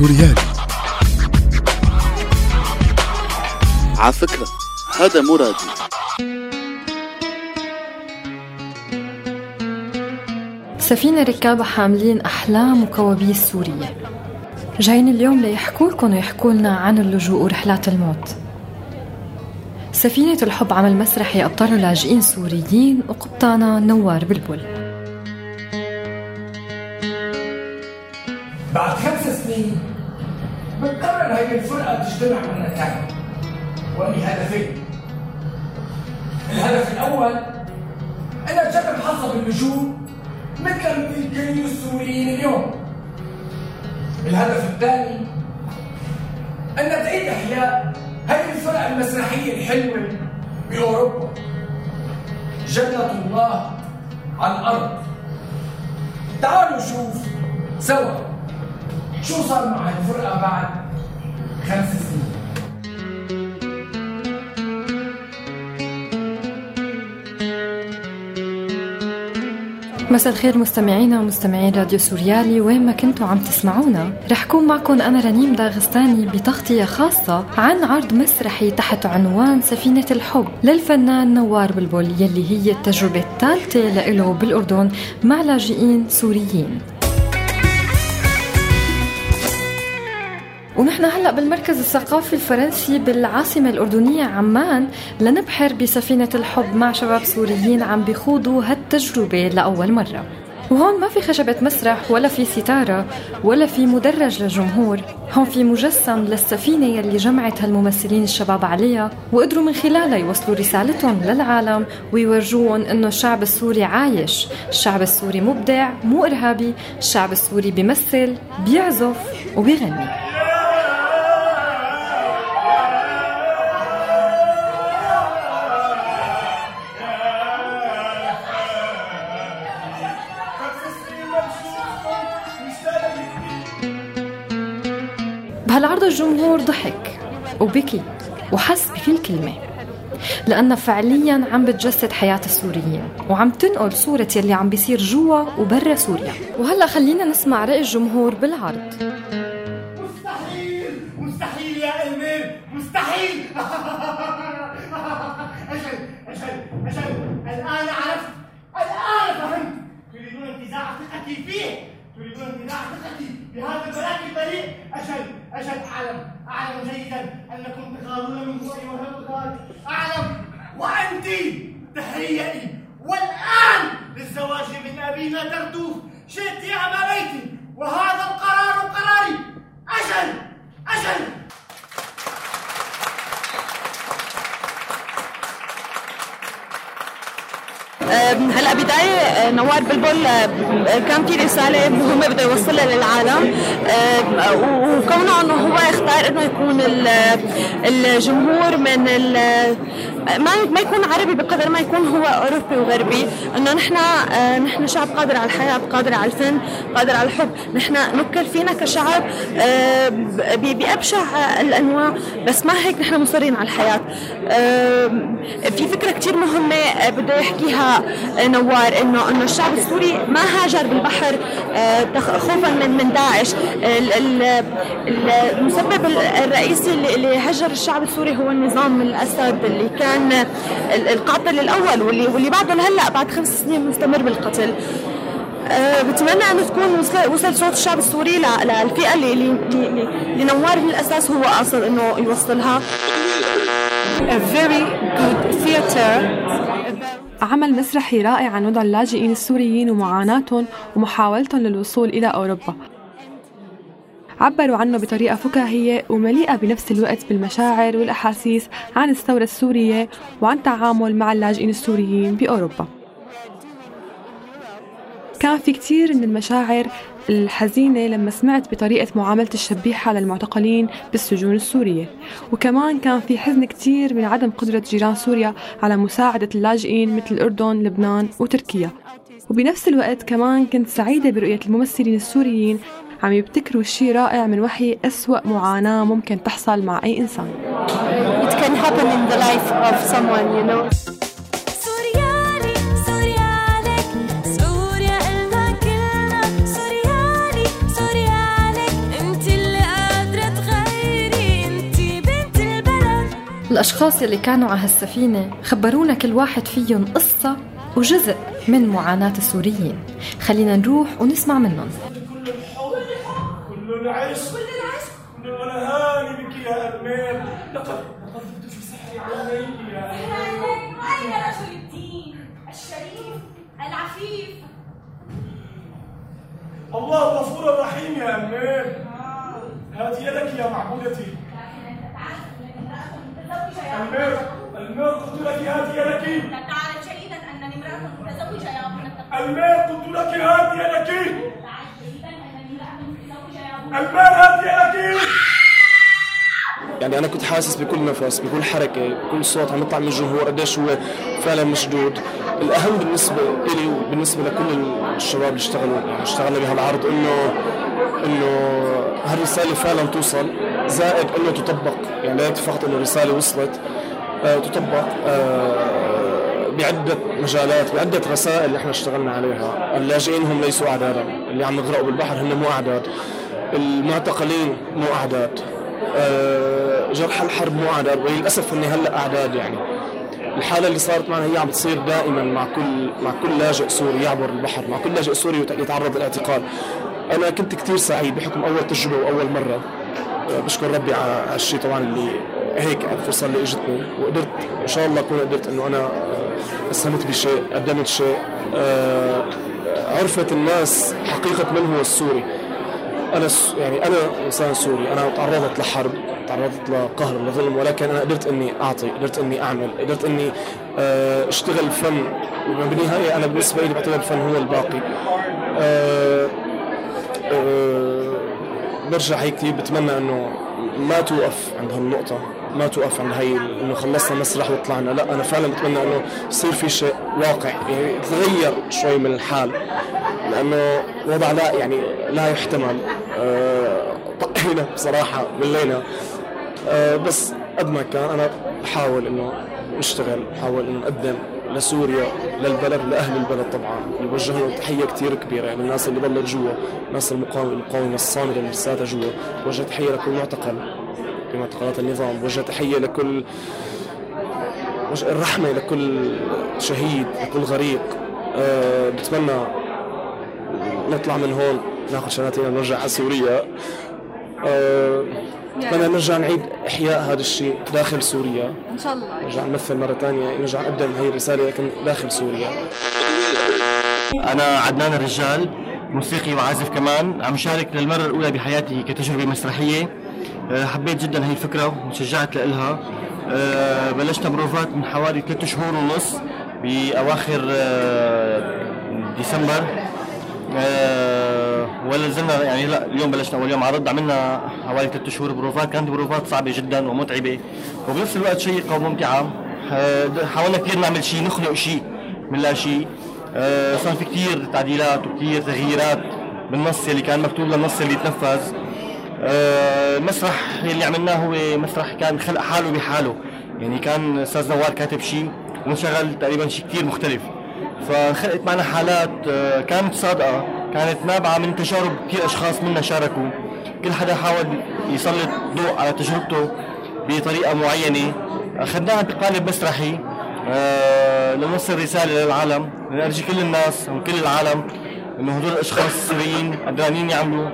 سوريالي على فكرة هذا مو راديو. سفينة ركابها حاملين أحلام وكوابيس سورية جايين اليوم ليحكوا لكم ويحكوا لنا عن اللجوء ورحلات الموت. سفينة الحب عمل مسرحي أبطال لاجئين سوريين وقبطانة نوار بلبل بعد خمس سنين بتقرر هي الفرقة تجتمع مرة ثانية ولهدفين الهدف الأول أنها تجرب حظها باللجوء مثل ملكي السوريين اليوم. الهدف الثاني أنها تعيد إحياء هذه الفرق المسرحية الحلوة بأوروبا. جنة الله على الأرض. تعالوا نشوف سوا شو صار مع الفرقة بعد. خمس سنين مساء الخير مستمعينا ومستمعين راديو سوريالي وين ما كنتوا عم تسمعونا. رح كون معكم أنا رنيم داغستاني بتغطية خاصة عن عرض مسرحي تحت عنوان سفينة الحب للفنان نوار بلبل يلي هي التجربة الثالثة لإله بالأردن مع لاجئين سوريين. ونحن هلأ بالمركز الثقافي الفرنسي بالعاصمة الأردنية عمان لنبحر بسفينة الحب مع شباب سوريين عم بيخوضوا هالتجربة لأول مرة. وهون ما في خشبة مسرح ولا في ستارة ولا في مدرج للجمهور هون في مجسم للسفينة يلي جمعت هالممثلين الشباب عليها وقدروا من خلالها يوصلوا رسالتهم للعالم ويورجوهم إنه الشعب السوري عايش. الشعب السوري مبدع مو إرهابي الشعب السوري بيمثل بيعزف وبيغني. الجمهور ضحك وبكي وحس بكل كلمة لأنها فعليا عم بتجسد حياة السوريين وعم تنقل صورة يلي عم بيصير جوا وبرا سوريا. وهلأ خلينا نسمع رأي الجمهور بالعرض. مستحيل! مستحيل يا أمير مستحيل! أجل أجل أجل. الآن عرفت الآن فهمت. تريدون انتزاع ثقتي فيه؟ تريدون انتزاع ثقتي بهذا البلاك البريء أجل أجل أعلم أعلم جيدا أنكم تغارون من روحي وهبطات أعلم وأنت تهيئي والآن للزواج من أبينا دردوف شئت أم أبيت وهذا القرار قراري. أجل هلا بداية نوار بلبل كان في رسالة مهمة بده يوصلها للعالم. وكونه إنه هو اختار إنه يكون الجمهور من ما ما يكون عربي بقدر ما يكون هو أوروبي وغربي. إنه نحن نحن شعب قادر على الحياة قادر على الفن قادر على الحب. نحن نكل فينا كشعب بأبشع الأنواع. بس ما هيك نحن مصرين على الحياة. في فكرة كثير مهمة بده يحكيها نوار. انه إنه الشعب السوري ما هاجر بالبحر خوفا من من داعش. المسبب الرئيسي اللي هجر الشعب السوري هو النظام الأسد اللي كان القاتل الأول واللي واللي بعده لهلأ بعد خمس سنين مستمر بالقتل. أه بتمنى انه تكون وصل, وصل صوت الشعب السوري للفئة اللي اللي, اللي نوار من الأساس هو قاصد إنه يوصلها. A very good theater. عمل مسرحي رائع عن وضع اللاجئين السوريين ومعاناتهم ومحاولتهم للوصول إلى أوروبا. عبروا عنه بطريقة فكاهية ومليئة بنفس الوقت بالمشاعر والأحاسيس عن الثورة السورية وعن التعامل مع اللاجئين السوريين بأوروبا. كان في كتير من المشاعر الحزينة لما سمعت بطريقة معاملة الشبيحة للمعتقلين بالسجون السورية. وكمان كان في حزن كتير من عدم قدرة جيران سوريا على مساعدة اللاجئين مثل الأردن، لبنان وتركيا. وبنفس الوقت كمان كنت سعيدة برؤية الممثلين السوريين عم يبتكروا شيء رائع من وحي أسوأ معاناة ممكن تحصل مع أي إنسان. It can happen in the life of someone, you know. الأشخاص اللي كانوا على هالسفينة خبرونا كل واحد فيهم قصة وجزء من معاناة السوريين. خلينا نروح ونسمع منهم. لقد لقد ذقت في سحر عينيك يا أين رجل الدين. الشريف العفيف. الله غفور رحيم يا ارمين هات يدك يا معبودتي. المير المير قلت لك هات يدك. تعرف جيدا أنني امرأة متزوجة يا ابن المير قلت لك هات يدك. تعرف جيدا أنني امرأة متزوجة يا ابن المير هات يدك. يعني أنا كنت حاسس بكل نفس بكل حركة بكل صوت عم يطلع من الجمهور قديش هو فعلا مشدود. الأهم بالنسبة لي وبالنسبة لكل الشباب اللي اشتغلوا يعني اشتغلنا بهالعرض إنه إنه هالرسالة فعلا توصل زائد إنه تطبق. يعني لا فقط إنه الرسالة وصلت آه تطبق آه بعدة مجالات بعدة رسائل اللي إحنا اشتغلنا عليها. اللاجئين هم ليسوا أعدادا اللي عم يغرقوا بالبحر هن مو أعداد. المعتقلين مو أعداد. آه، جرحى الحرب مو أعداد وللأسف هن هلأ أعداد يعني. الحالة اللي صارت معنا هي عم تصير دائما مع كل مع كل لاجئ سوري يعبر البحر مع كل لاجئ سوري يت- يتعرض للاعتقال. أنا كنت كتير سعيد بحكم أول تجربة وأول مرة. آه، بشكر ربي على هالشيء طبعا اللي هيك الفرصة اللي إجتني وقدرت إن شاء الله أكون قدرت إنه أنا آه، أسهمت بشيء قدمت شيء. عرفت الناس حقيقة من هو السوري. أنا. يعني أنا إنسان سوري. أنا تعرضت لحرب تعرضت لقهر لظلم ولكن أنا قدرت إني أعطي قدرت إني أعمل قدرت إني آه، أشتغل فن. وبالنهاية أنا بالنسبة لي بعتبر الفن هو الباقي. آه، آه، برجع هيك كثير بتمنى إنه ما توقف عند هالنقطة ما توقف عند هي إنه خلصنا مسرح وطلعنا. لا أنا فعلا بتمنى إنه يصير في شيء واقع يعني يتغير شوي من الحال. لأنه وضع لا يعني لا يحتمل. طقينا بصراحة ملينا آه، بس قد ما كان أنا بحاول إنه نشتغل بحاول إنه نقدم لسوريا للبلد لأهل البلد طبعا. بوجه لهم تحية كثير كبيرة يعني الناس اللي ضلت جوا الناس المقاومة المقاومة الصامدة اللي لساتها جوا. بوجه تحية لكل معتقل بمعتقلات النظام. بوجه تحية لكل الرحمة لكل شهيد لكل غريق. أه بتمنى نطلع من هون. ناخذ شنطتنا نرجع على سوريا. أه بتمنى نرجع نعيد إحياء هذا الشيء داخل سوريا. إن شاء الله. نرجع نمثل مرة ثانية نرجع نقدم هي الرسالة لكن داخل سوريا. أنا عدنان الرجال موسيقي وعازف كمان. عم شارك للمرة الأولى بحياتي كتجربة مسرحية. أه، حبيت جدا هي الفكرة وتشجعت لإلها. أه، بلشنا بروفات من حوالي ثلاثة شهور ونص بأواخر أه، ديسمبر. ولا زلنا يعني لا اليوم بلشنا أول يوم. عرض عملنا حوالي ثلاث شهور بروفات. كانت بروفات صعبة جدا ومتعبة. وبنفس الوقت شيقة وممتعة. أه، حاولنا كثير نعمل شيء نخلق شيء من لا شيء. أه، صار في كثير تعديلات وكثير تغييرات بالنص اللي كان مكتوب للنص اللي تنفذ آه، المسرح اللي عملناه هو مسرح كان خلق حاله بحاله. يعني كان أستاذ نوار كاتب شيء وانشغل تقريبا شيء كثير مختلف. فخلقت معنا حالات آه، كانت صادقة. كانت نابعه من تجارب كثير أشخاص منا شاركوا. كل حدا حاول يسلط ضوء على تجربته بطريقة معينة. أخذناها بقالب مسرحي. آه، لنوصل رسالة للعالم. لنرجي كل الناس وكل العالم إنه هدول الأشخاص السوريين قدرانين يعملوا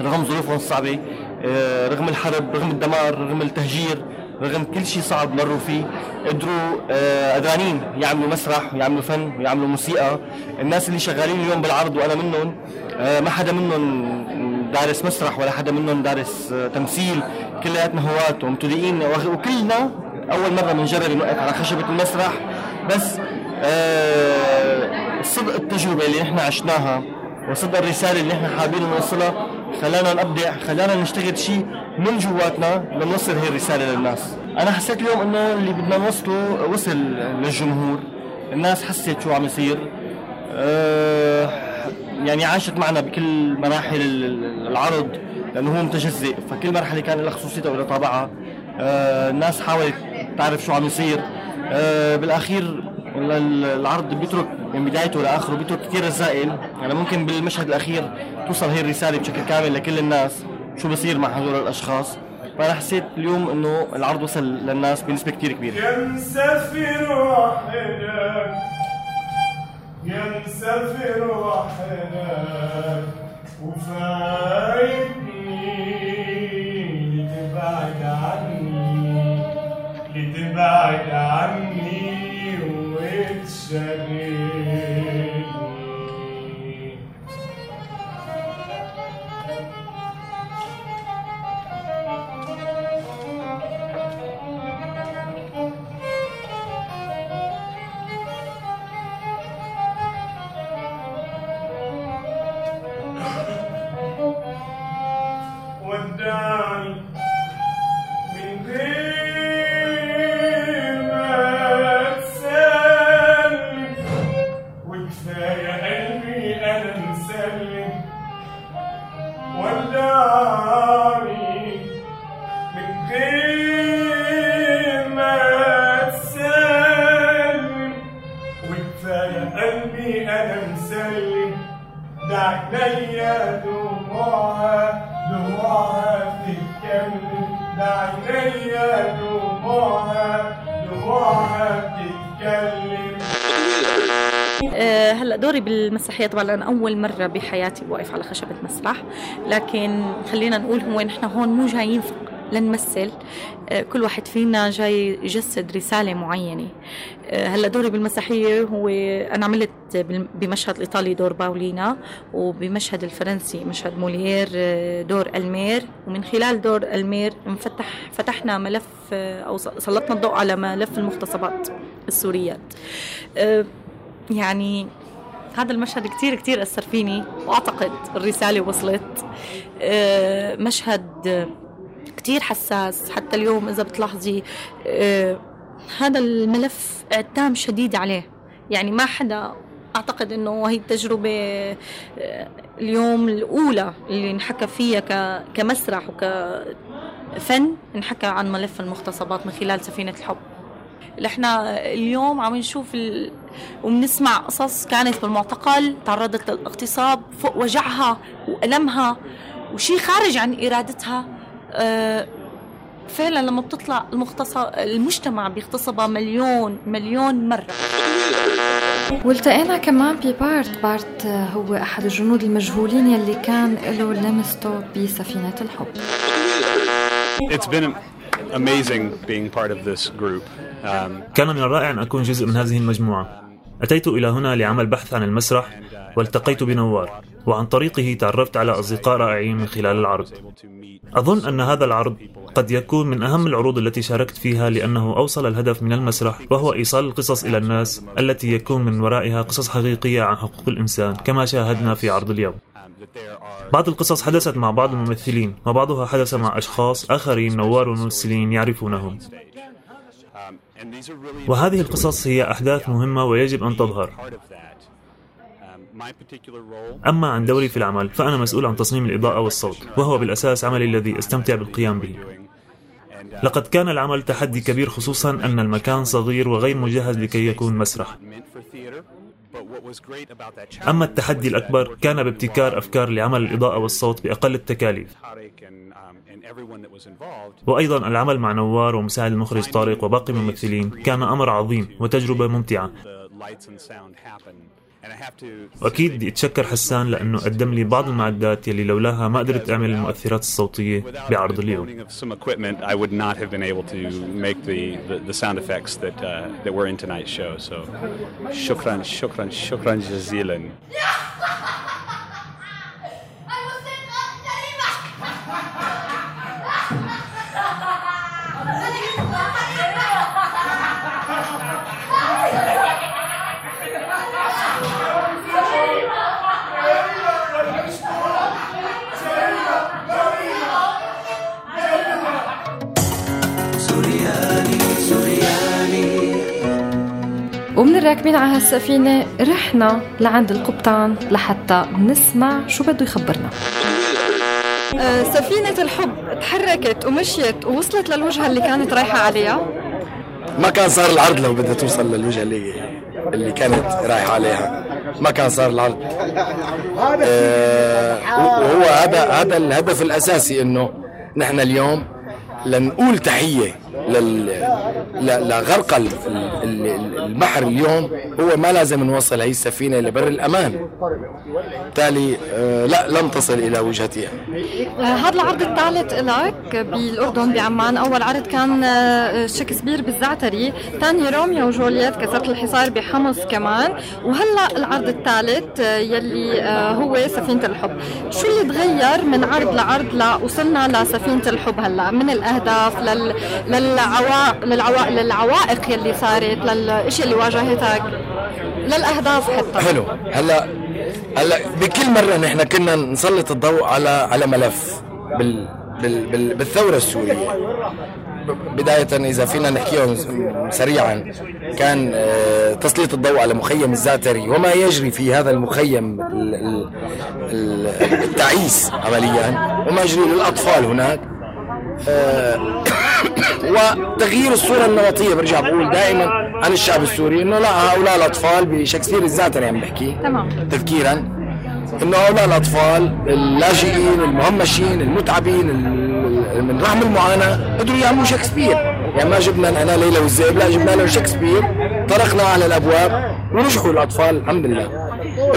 رغم ظروفهم الصعبة. آه، رغم الحرب رغم الدمار رغم التهجير. رغم كل شيء صعب مروا فيه قدروا آه، قدرانين يعملوا مسرح ويعملوا فن ويعملوا موسيقى. الناس اللي شغالين اليوم بالعرض وأنا منهم آه، ما حدا منهم دارس مسرح ولا حدا منهم دارس آه، تمثيل. كلياتنا هواة ومبتدئين وكلنا أول مرة بنجرب نوقف على خشبة المسرح. بس آه، صدق التجربة اللي نحن عشناها وصدق الرسالة اللي نحن حابين نوصلها خلانا نبدع خلانا نشتغل شيء من جواتنا لنوصل هي الرسالة للناس. أنا حسيت اليوم إنه اللي بدنا نوصله وصل للجمهور. الناس حست شو عم يصير. آه، يعني عاشت معنا بكل مراحل ال- العرض لأنه هو متجزئ. فكل مرحلة كان لها خصوصيتها ولها طابعها. آه، الناس حاولت تعرف شو عم يصير. آه، بالأخير ال- العرض بيترك من بدايته لآخره بيترك كثير رسائل. يعني ممكن بالمشهد الأخير توصل هي الرسالة بشكل كامل لكل الناس. شو بصير مع هذول الأشخاص؟ فأنا حسيت اليوم إنه العرض وصل للناس بنسبة كثير كبيرة. يا مسافر وحدك يا مسافر وحدك وفايتني لتبعد عني لتبعد عني وتشغلني. عينيا دموعها دموعها بتتكلم ده عينيا دموعها دموعها بتتكلم آه، هلا دوري بالمسرحية طبعا أنا أول مرة بحياتي بوقف على خشبة مسرح. لكن خلينا نقول هو نحن هون مو جايين لنمثل. آه، كل واحد فينا جاي يجسد رسالة معينة. آه، هلا دوري بالمسرحية هو أنا عملت بمشهد الإيطالي دور باولينا وبمشهد الفرنسي مشهد موليير آه، دور ألمير. ومن خلال دور ألمير انفتح فتحنا ملف أو سلطنا الضوء على ملف المغتصبات السوريات. يعني هذا المشهد كتير كتير أثر فيني وأعتقد الرسالة وصلت. آه، مشهد كتير حساس حتى اليوم إذا بتلاحظي آه، هذا الملف اعتام شديد عليه. يعني ما حدا أعتقد أنه هي التجربة آه، اليوم الأولى اللي انحكى فيها كمسرح وكفن انحكى عن ملف المغتصبات من خلال سفينة الحب. إحنا اليوم عم نشوف ال... وبنسمع قصص كانت بالمعتقل تعرضت للاغتصاب فوق وجعها وألمها وشي خارج عن إرادتها. آه، فعلا لما بتطلع المغتصب المجتمع بيغتصبها مليون مليون مرة. والتقينا كمان ببارت. بارت هو أحد الجنود المجهولين يلي كان له لمسته بسفينة الحب. It's been Um, كان من الرائع أن أكون جزء من هذه المجموعة. أتيت إلى هنا لعمل بحث عن المسرح والتقيت بنوار وعن طريقه تعرفت على أصدقاء رائعين من خلال العرض. أظن أن هذا العرض قد يكون من أهم العروض التي شاركت فيها لأنه أوصل الهدف من المسرح وهو إيصال القصص إلى الناس التي يكون من ورائها قصص حقيقية عن حقوق الإنسان كما شاهدنا في عرض اليوم. بعض القصص حدثت مع بعض الممثلين وبعضها حدث مع أشخاص آخرين نوار وممثلين يعرفونهم. وهذه القصص هي أحداث مهمة ويجب أن تظهر. أما عن دوري في العمل فأنا مسؤول عن تصميم الإضاءة والصوت وهو بالأساس عملي الذي أستمتع بالقيام به. لقد كان العمل تحدي كبير خصوصا أن المكان صغير وغير مجهز لكي يكون مسرح. أما التحدي الأكبر كان بابتكار أفكار لعمل الإضاءة والصوت بأقل التكاليف. وأيضا العمل مع نوار ومساعد المخرج طارق وباقي الممثلين كان أمر عظيم وتجربة ممتعة. وأكيد بدي أتشكر حسان لأنه قدم لي بعض المعدات يلي لولاها ما قدرت أعمل المؤثرات الصوتية بعرض اليوم. Of some equipment, I الراكبين على هالسفينة رحنا لعند القبطان لحتى نسمع شو بده يخبرنا. سفينة الحب تحركت ومشيت ووصلت للوجهة اللي كانت رايحة عليها؟ ما كان صار العرض لو بدها توصل للوجهة اللي اللي كانت رايحة عليها. ما كان صار العرض. آه وهو هذا هذا الهدف الأساسي إنه نحن اليوم لنقول تحية لل... ل- لغرق ال- ال- ال- البحر اليوم هو ما لازم نوصل هي السفينه لبر الأمان. بالتالي آه، لا لم تصل إلى وجهتها. آه، هذا العرض الثالث لك بالأردن بعمان أول عرض كان آه، شكسبير بالزعتري. ثاني روميو وجولييت كسرت الحصار بحمص كمان. وهلأ العرض الثالث يلي هو سفينة الحب. شو اللي تغير من عرض لعرض؟ لوصلنا لسفينة الحب هلأ. من الأهداف لل... للعوائق للعوا... للعوائق يلي صارت للأشياء اللي واجهتك للأهداف حتى. حلو. هلا هلا بكل مرة نحن كنا نسلط الضوء على على ملف بال بال بال بالثورة السورية. بداية إذا فينا نحكيهم سريعا كان آه، تسليط الضوء على مخيم الزعتري وما يجري في هذا المخيم ال- ال- ال- التعيس عمليا وما يجري للأطفال هناك. آه، وتغيير الصورة النمطية برجع بقول دائما عن الشعب السوري إنه لا هؤلاء الأطفال بشكسبير الزعتري عم بحكي. تمام. تذكيرا إنه هؤلاء الأطفال اللاجئين المهمشين المتعبين ال- من رحم المعاناة قدروا يعملوا شكسبير. يعني ما جبنا أنا ليلى والذئب لا جبنا له شكسبير. طرقنا على الأبواب ونجحوا الأطفال الحمد لله.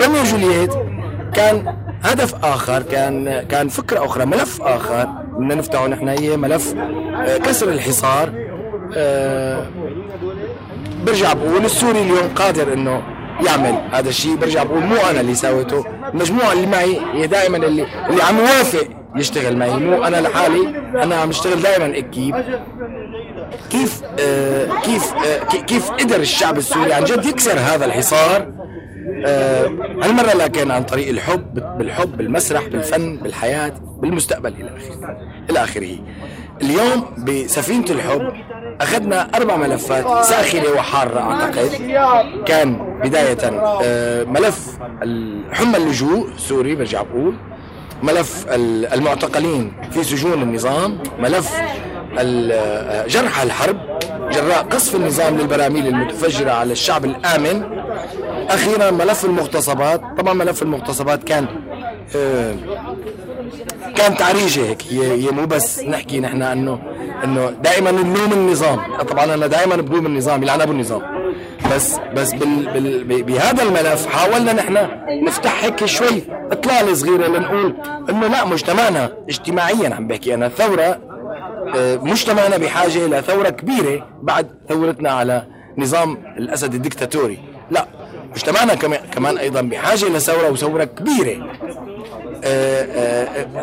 روميو وجولييت كان هدف آخر كان كان فكرة أخرى ملف آخر بدنا نفتحه نحن هي ملف آه، كسر الحصار. آه، برجع بقول السوري اليوم قادر إنه يعمل هذا الشيء برجع بقول مو أنا اللي سويته. المجموعة اللي معي هي دائما اللي اللي عم يوافق يشتغل معي. مو أنا لحالي. أنا عم اشتغل دائما اكيب كيف آه كيف آه كي- كيف قدر الشعب السوري عن جد يكسر هذا الحصار؟ آه هالمرة لكن عن طريق الحب بالحب بالمسرح بالفن بالحياة بالمستقبل إلى آخره. إلى آخره. اليوم بسفينة الحب أخذنا أربع ملفات ساخره وحارة أعتقد. كان بداية آه ملف حمى اللجوء سوري برجع بقول. ملف ال- المعتقلين في سجون النظام. ملف ال- جرح الحرب. جراء قصف النظام للبراميل المتفجرة على الشعب الآمن. أخيرا ملف المغتصبات. طبعا ملف المغتصبات كان كان تعريجة هيك. هي, هي مو بس نحكي نحن انه إنه دائما نلوم النظام. طبعا أنا دائما بلوم النظام يلعن أبو النظام. بس بس بال بال بهذا الملف حاولنا نحن نفتح هيك شوي إطلالة صغيرة لنقول إنه لا مجتمعنا اجتماعيا عم بحكي. أنا ثورة آه، مجتمعنا بحاجة لثوره كبيرة بعد ثورتنا على نظام الأسد الدكتاتوري. لا مجتمعنا كمان أيضا بحاجة لثوره وثورة كبيرة.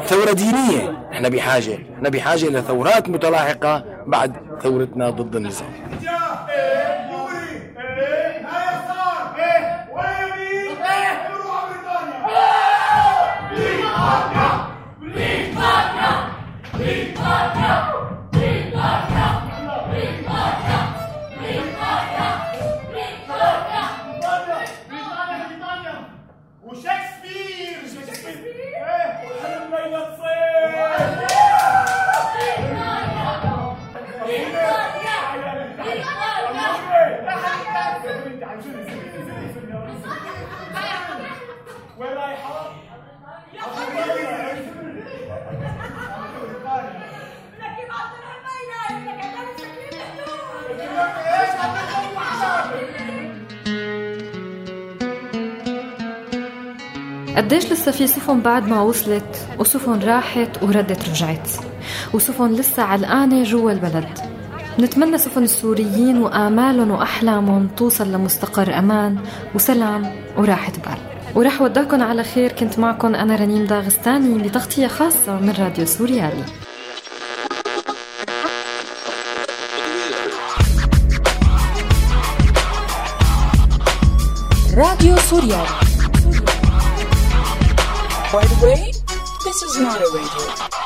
ثورة دينية. إحنا بحاجة. إحنا بحاجة لثورات متلاحقة بعد ثورتنا ضد النظام. قديش لسه في سفن بعد ما وصلت وسفن راحت وردت رجعت. وسفن لسه علقانة جوا البلد. نتمنى سفن السوريين وآمالهم وأحلامهم توصل لمستقر أمان وسلام وراحة بال. ورح وداكم على خير كنت معكم أنا رنيم داغستاني بتغطية خاصة من راديو سوريالي. Radio Suryani. By the way, this is not a radio.